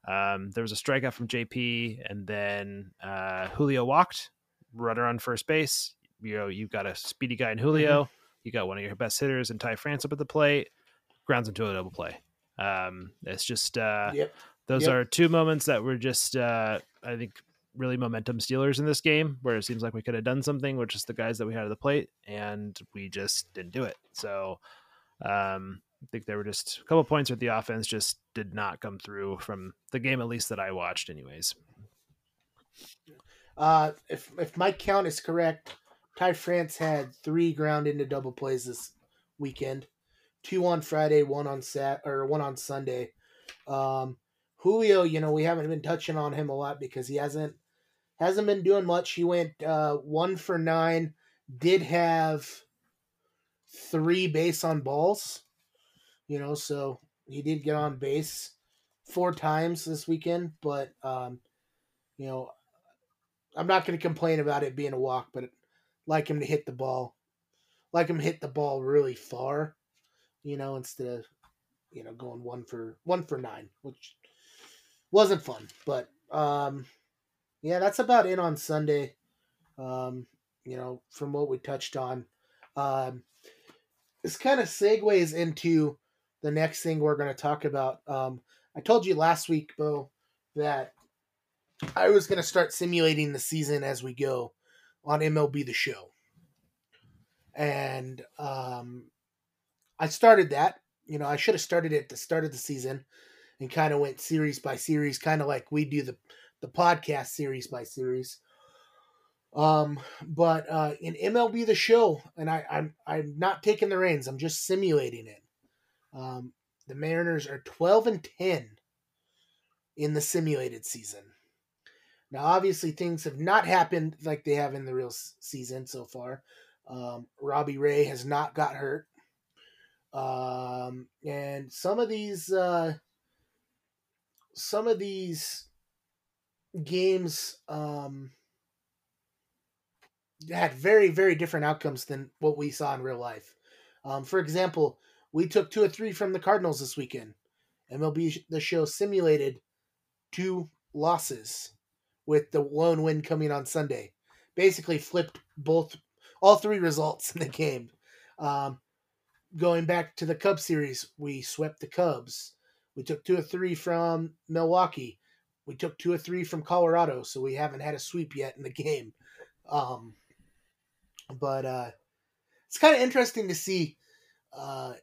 um, there was a strikeout from JP, and then uh, Julio walked, runner on first base. You know, you've got a speedy guy in Julio. Mm-hmm. You got one of your best hitters in Ty France up at the plate, grounds into a double play. Um, it's just uh, yep. Those yep. are two moments that were just, uh, I think, really momentum stealers in this game, where it seems like we could have done something with just the guys that we had at the plate, and we just didn't do it. So um, I think there were just a couple points where the offense just did not come through from the game, at least that I watched, anyways. Uh, if if my count is correct, Ty France had three ground into double plays this weekend, two on Friday, one on Sat or one on Sunday. Um, Julio, you know, we haven't been touching on him a lot because he hasn't hasn't been doing much. He went uh, one for nine. Did have three base on balls, you know, so he did get on base four times this weekend. But um, you know, I'm not going to complain about it being a walk, but like him to hit the ball, like him hit the ball really far, you know, instead of you know going one for one for nine, which wasn't fun. But um, yeah, that's about it on Sunday. Um, you know, from what we touched on, um, this kind of segues into the next thing we're going to talk about. Um, I told you last week, Beau, that I was going to start simulating the season as we go on MLB The Show. And um, I started that. You know, I should have started at the start of the season and kind of went series by series, kind of like we do the, the podcast series by series. Um, but uh, in MLB The Show, and I, I'm I'm not taking the reins. I'm just simulating it. Um, the Mariners are 12 and 10 in the simulated season. Now, obviously, things have not happened like they have in the real season so far. Um, Robbie Ray has not got hurt. Um, and some of these, uh, some of these games, um, had very, very different outcomes than what we saw in real life. Um, for example, we took two or three from the Cardinals this weekend. MLB The Show simulated two losses with the lone win coming on Sunday. Basically, flipped both, all three results in the game. Um, going back to the Cubs series, we swept the Cubs. We took two or three from Milwaukee. We took two or three from Colorado, so we haven't had a sweep yet in the game. Um, but uh, it's kind of interesting to see, uh,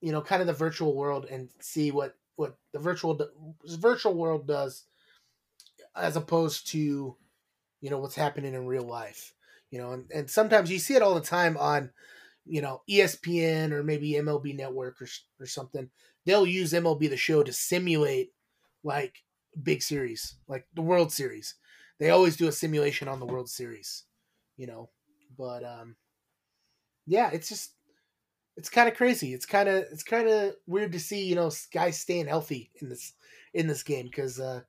you know, kind of the virtual world and see what what the virtual virtual world does as opposed to you know what's happening in real life you know and, and sometimes you see it all the time on you know espn or maybe mlb network or, or something they'll use mlb the show to simulate like big series like the world series they always do a simulation on the world series you know but um yeah it's just it's kind of crazy it's kind of it's kind of weird to see you know guys staying healthy in this in this game because uh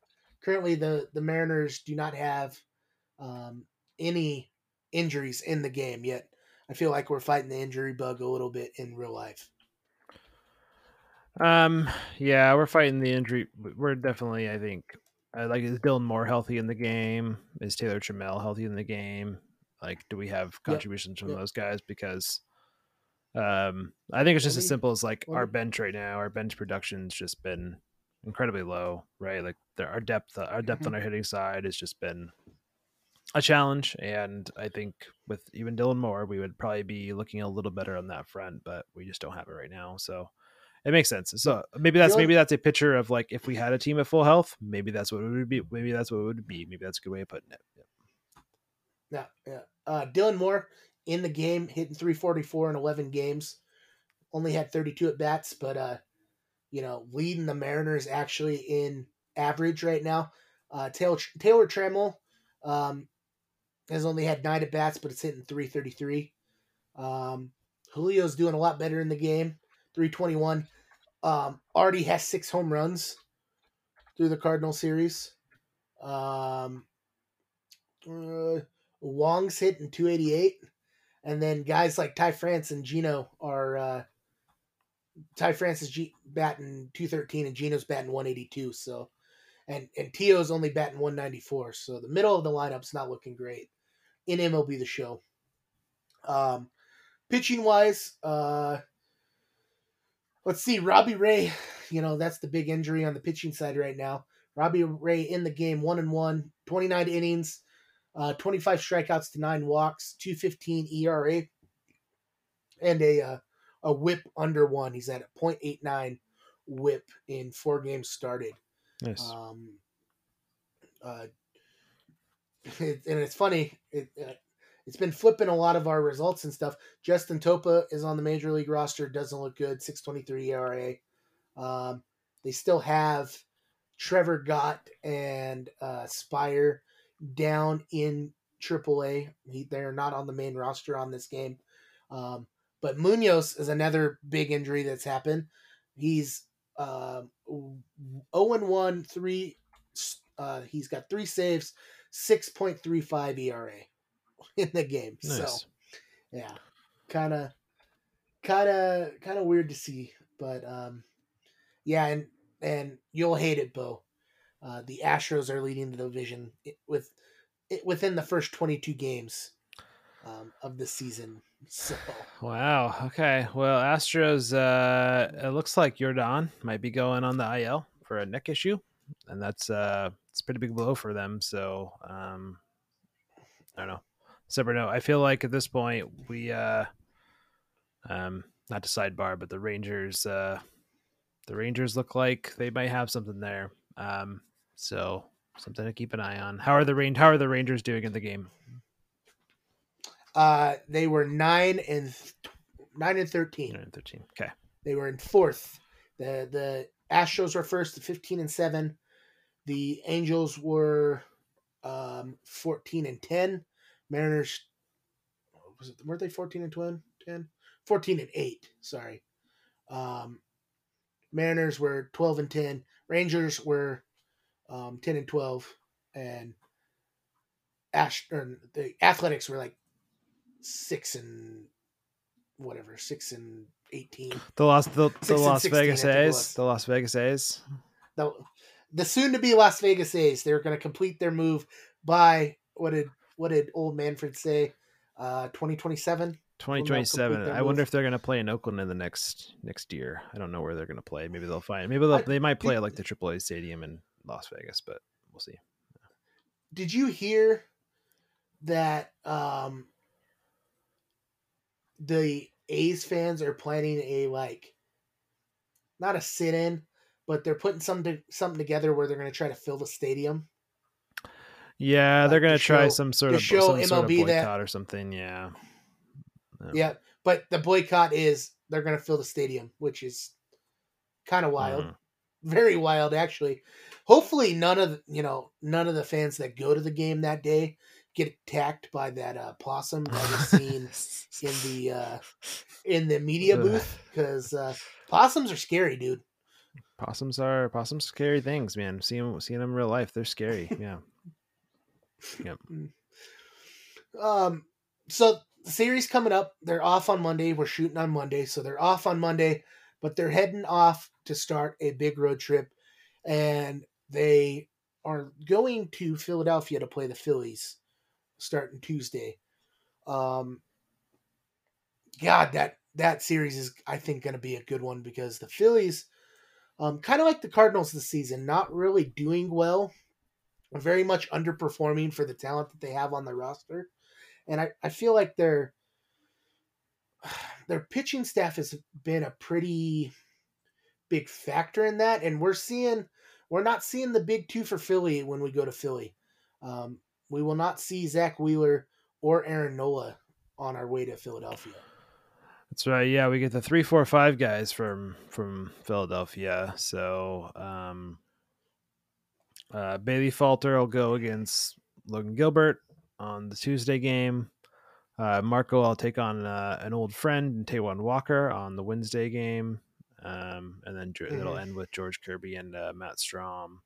currently the the Mariners do not have um, any injuries in the game yet. I feel like we're fighting the injury bug a little bit in real life. Um, yeah, we're fighting the injury. We're definitely, I think, uh, like is Dylan Moore healthy in the game? Is Taylor Trammell healthy in the game? Like, do we have contributions yep. from yep. those guys? Because um, I think it's just as simple as like our bench right now. Our bench production's just been incredibly low, right? Like there, our depth, our depth mm-hmm. on our hitting side has just been a challenge, and I think with even Dylan Moore, we would probably be looking a little better on that front, but we just don't have it right now. So it makes sense. So maybe that's maybe that's a picture of like if we had a team at full health, maybe that's what it would be. Maybe that's what it would be. Maybe that's a good way of putting it. Yeah, yeah. Uh, Dylan Moore in the game hitting 344 in 11 games, only had 32 at bats, but uh, you know, leading the Mariners actually in average right now. Uh, Taylor, Taylor Trammell um, has only had nine at bats, but it's hitting 333. Um, Julio's doing a lot better in the game, 321. Um, already has six home runs through the Cardinal series. Um, uh, Wong's hitting 288. And then guys like Ty France and Geno are uh, Ty Francis G- batting 213 and Geno's batting 182. So, and and Teo's only batting 194. So the middle of the lineup's not looking great in MLB the show. Um, pitching wise, uh, let's see, Robbie Ray. You know that's the big injury on the pitching side right now. Robbie Ray in the game, one and one, 29 innings, uh, 25 strikeouts to nine walks, 215 ERA, and a uh, a whip under one. He's at a 0.89 whip in four games started. Nice. Um, uh, it, and it's funny. It, uh, it's been flipping a lot of our results and stuff. Justin Topa is on the major league roster. Doesn't look good. 623 ERA. Um, they still have Trevor Gott and uh, Speier. down in AAA. He, they're not on the main roster on this game. Um, but Munoz is another big injury that's happened. He's uh, 0 and 1, 3. Uh, he's got three saves, 6.35 ERA in the game. Nice. So, yeah, kind of, kind of, kind of weird to see. But, um, yeah, and, and you'll hate it, Beau. Uh, the Astros are leading the division with within the first 22 games um, of the season. So wow. Okay. Well, Astros. Uh, it looks like Yordan might be going on the IL for a neck issue, and that's uh, it's a pretty big blow for them. So um, I don't know. Separate note. I feel like at this point we uh, um, not to sidebar, but the Rangers. Uh, the Rangers look like they might have something there. Um, so something to keep an eye on. How are the Rain? How are the Rangers doing in the game? Uh, they were nine and nine and thirteen. Nine and thirteen. Okay. They were in fourth. the The Astros were first, fifteen and seven. The Angels were um, fourteen and ten. Mariners was it? Weren't they fourteen and 12, 10? 14 and eight. Sorry. Um, Mariners were twelve and ten. Rangers were um, 10 and 12, and Ash or the Athletics were like six and whatever, six and 18. The Las the, the Las 16, Vegas A's, the Las Vegas A's. The the soon to be Las Vegas A's. They're going to complete their move by what did what did old Manfred say? Uh, 2027. 2027. I wonder if they're going to play in Oakland in the next next year. I don't know where they're going to play. Maybe they'll find. Maybe they'll, I, they might play at like the AAA stadium in Las Vegas, but we'll see. Did you hear that um, the A's fans are planning a like not a sit in, but they're putting something something together where they're going to try to fill the stadium. Yeah, they're going to try some sort of show some MLB sort of boycott that, or something. Yeah. yeah, yeah, but the boycott is they're going to fill the stadium, which is kind of wild, mm. very wild actually hopefully none of the, you know none of the fans that go to the game that day get attacked by that uh, possum that was seen in the uh, in the media booth because uh, possums are scary, dude. Possums are possums scary things, man. Seeing seeing them in real life, they're scary. Yeah. Yep. Um. So the series coming up. They're off on Monday. We're shooting on Monday, so they're off on Monday, but they're heading off to start a big road trip, and they are going to Philadelphia to play the Phillies starting Tuesday. Um, God, that that series is I think going to be a good one because the Phillies, um, kind of like the Cardinals this season, not really doing well, very much underperforming for the talent that they have on the roster, and I, I feel like their their pitching staff has been a pretty big factor in that, and we're seeing we're not seeing the big two for Philly when we go to Philly. Um, we will not see Zack Wheeler or Aaron Nola on our way to Philadelphia. That's right. Yeah, we get the three, four, five guys from from Philadelphia. So um, uh, Bailey Falter will go against Logan Gilbert on the Tuesday game. Uh, Marco, I'll take on uh, an old friend and Taijuan Walker on the Wednesday game um, and then mm-hmm. it'll end with George Kirby and uh, Matt Strahm.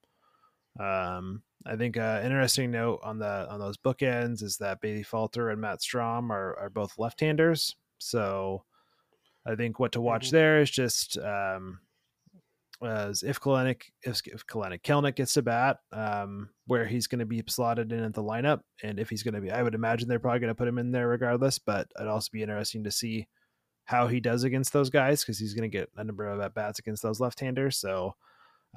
Um, I think uh, interesting note on the on those bookends is that Bailey Falter and Matt Strahm are, are both left-handers, so I think what to watch mm-hmm. there is just um, as if Kelenic if, if Kelenic Kelenic gets to bat, um, where he's going to be slotted in at the lineup, and if he's going to be, I would imagine they're probably going to put him in there regardless. But it'd also be interesting to see how he does against those guys because he's going to get a number of at bats against those left handers. So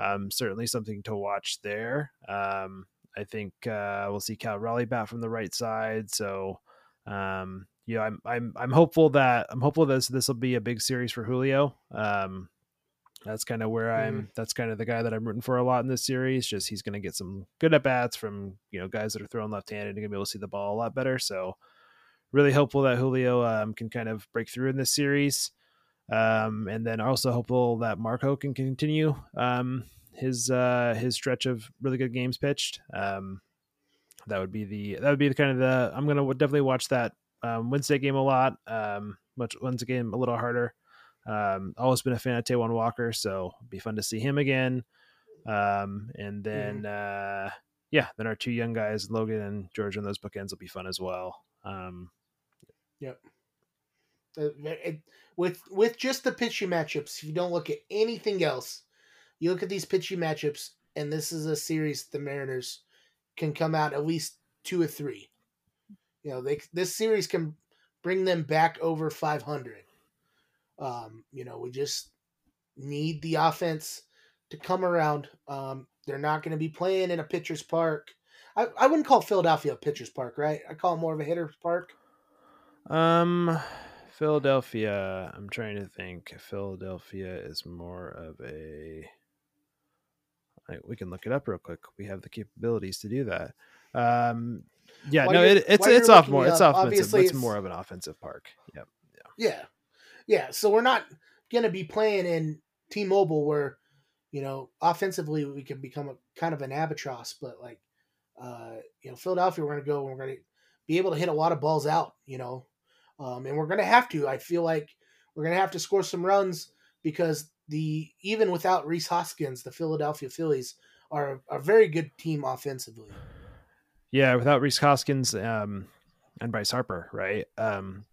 um, certainly something to watch there. Um, I think uh, we'll see Cal Raleigh bat from the right side. So um, you know, I'm I'm I'm hopeful that I'm hopeful that this this will be a big series for Julio. Um, that's kind of where I'm. Mm. That's kind of the guy that I'm rooting for a lot in this series. Just he's going to get some good at bats from you know guys that are throwing left handed and going to be able to see the ball a lot better. So really hopeful that Julio um, can kind of break through in this series. Um, and then also hopeful that Marco can continue um, his uh, his stretch of really good games pitched. Um, that would be the that would be the kind of the I'm gonna definitely watch that um, Wednesday game a lot. Um, much Wednesday game a little harder. Um, always been a fan of Taijuan Walker, so it'd be fun to see him again. Um, and then mm-hmm. uh, yeah, then our two young guys, Logan and George, on those bookends will be fun as well. Um, yep. Uh, it, with with just the pitchy matchups, if you don't look at anything else, you look at these pitchy matchups, and this is a series the Mariners can come out at least two or three. You know, they this series can bring them back over 500. Um, you know, we just need the offense to come around. Um, they're not going to be playing in a pitcher's park. I, I wouldn't call Philadelphia a pitcher's park, right? I call it more of a hitter's park. Um, Philadelphia. I'm trying to think. Philadelphia is more of a. We can look it up real quick. We have the capabilities to do that. Um, yeah, while no, it, it's it's off more. It's offensive. It's, it's, more of an offensive park. Yep. Yeah. Yeah. Yeah. So we're not gonna be playing in T-Mobile where, you know, offensively we can become a kind of an albatross, but like, uh, you know, Philadelphia, we're gonna go and we're gonna be able to hit a lot of balls out. You know, um, and we're gonna have to. I feel like we're gonna have to score some runs because the even without Rhys Hoskins, the Philadelphia Phillies are a very good team offensively. Yeah, without Rhys Hoskins um, and Bryce Harper, right? Um,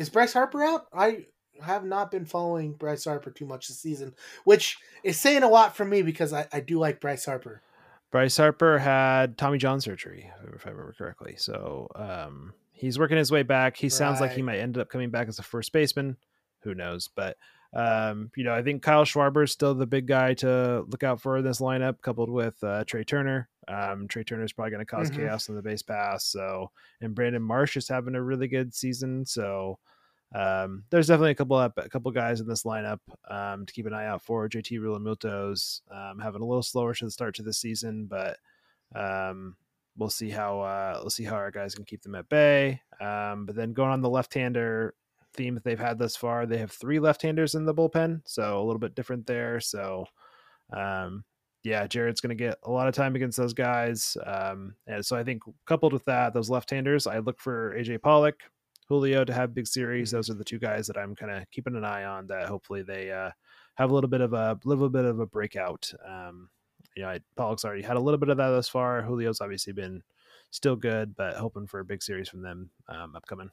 is Bryce Harper out? I have not been following Bryce Harper too much this season, which is saying a lot for me because I, I do like Bryce Harper. Bryce Harper had Tommy John surgery, if I remember correctly. So um, he's working his way back. He sounds right. like he might end up coming back as a first baseman. Who knows? But um, you know, I think Kyle Schwarber is still the big guy to look out for in this lineup, coupled with uh, Trea Turner. Um, Trea Turner is probably going to because mm-hmm. chaos on the base pass. So, and Brandon Marsh is having a really good season. So, um, there's definitely a couple up, a couple guys in this lineup um, to keep an eye out for. JT Realmuto's um, having a little slower to the start to the season, but um, we'll see how uh, we'll see how our guys can keep them at bay. Um, but then going on the left-hander theme that they've had thus far, they have three left-handers in the bullpen, so a little bit different there. So um, yeah, Jarred's going to get a lot of time against those guys. Um, and so I think coupled with that, those left-handers, I look for AJ Pollock, Julio to have big series. Mm-hmm. Those are the two guys that I'm kind of keeping an eye on. That hopefully they uh, have a little bit of a little bit of a breakout. Um, you know, I, Pollock's already had a little bit of that thus far. Julio's obviously been still good, but hoping for a big series from them um, upcoming.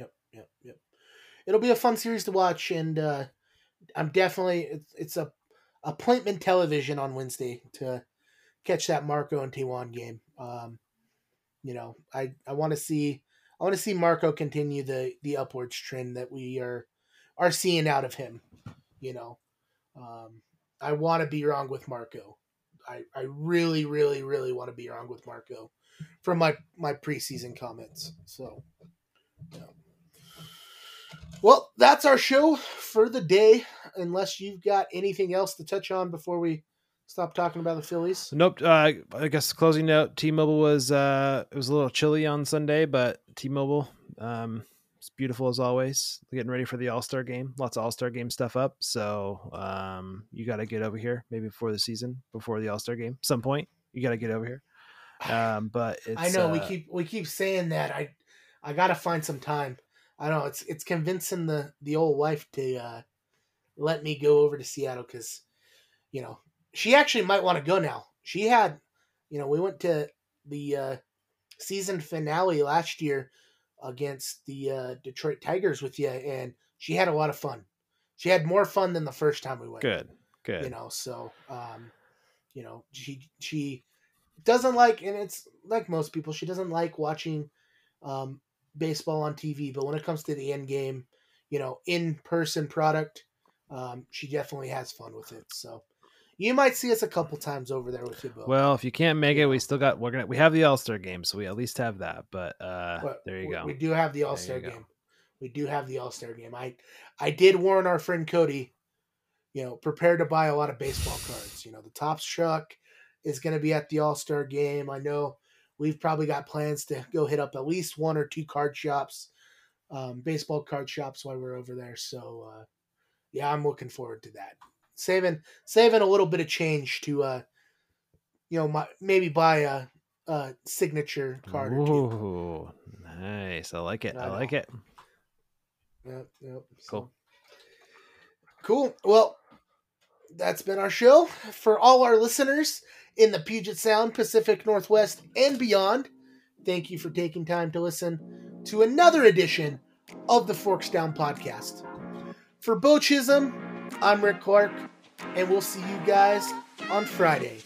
Yep, yep, yep. It'll be a fun series to watch, and uh, I'm definitely it's, it's a appointment television on Wednesday to catch that Marco and Taijuan game. Um, you know, I I want to see I want to see Marco continue the the upwards trend that we are are seeing out of him. You know, um, I want to be wrong with Marco. I I really really really want to be wrong with Marco from my my preseason comments. So, yeah. Well, that's our show for the day. Unless you've got anything else to touch on before we stop talking about the Phillies. Nope. Uh, I guess closing note: T-Mobile was uh, it was a little chilly on Sunday, but T-Mobile, um, it's beautiful as always. Getting ready for the All Star game. Lots of All Star game stuff up. So um, you got to get over here maybe before the season, before the All Star game, some point. You got to get over here. Um, but I know uh, we keep we keep saying that. I I got to find some time. I don't know. It's it's convincing the the old wife to uh, let me go over to Seattle because, you know, she actually might want to go now. She had, you know, we went to the uh, season finale last year against the uh, Detroit Tigers with you, and she had a lot of fun. She had more fun than the first time we went. Good, good. You know, so um, you know, she she doesn't like, and it's like most people, she doesn't like watching um, baseball on TV, but when it comes to the end game, you know, in person product, um, she definitely has fun with it. So you might see us a couple times over there with you, Bill. Well, if you can't make it, we still got we're gonna we have the All Star game, so we at least have that. But uh, but there you we, go. We do have the All Star game. Go. We do have the All Star game. I I did warn our friend Cody, you know, prepare to buy a lot of baseball cards. You know, the Topps truck is going to be at the All Star game. I know we've probably got plans to go hit up at least one or two card shops, um, baseball card shops while we're over there. So, uh, yeah, I'm looking forward to that. Saving saving a little bit of change to uh, you know, my, maybe buy a, a signature card. Or two. Ooh, nice. I like it. I I, like it. Yep, yep. so- Cool. Cool. Well, that's been our show. For all our listeners in the Puget Sound, Pacific Northwest, and beyond, thank you for taking time to listen to another edition of the Forks Down podcast. For Beau Chisholm, I'm Rick Clark, and we'll see you guys on Friday.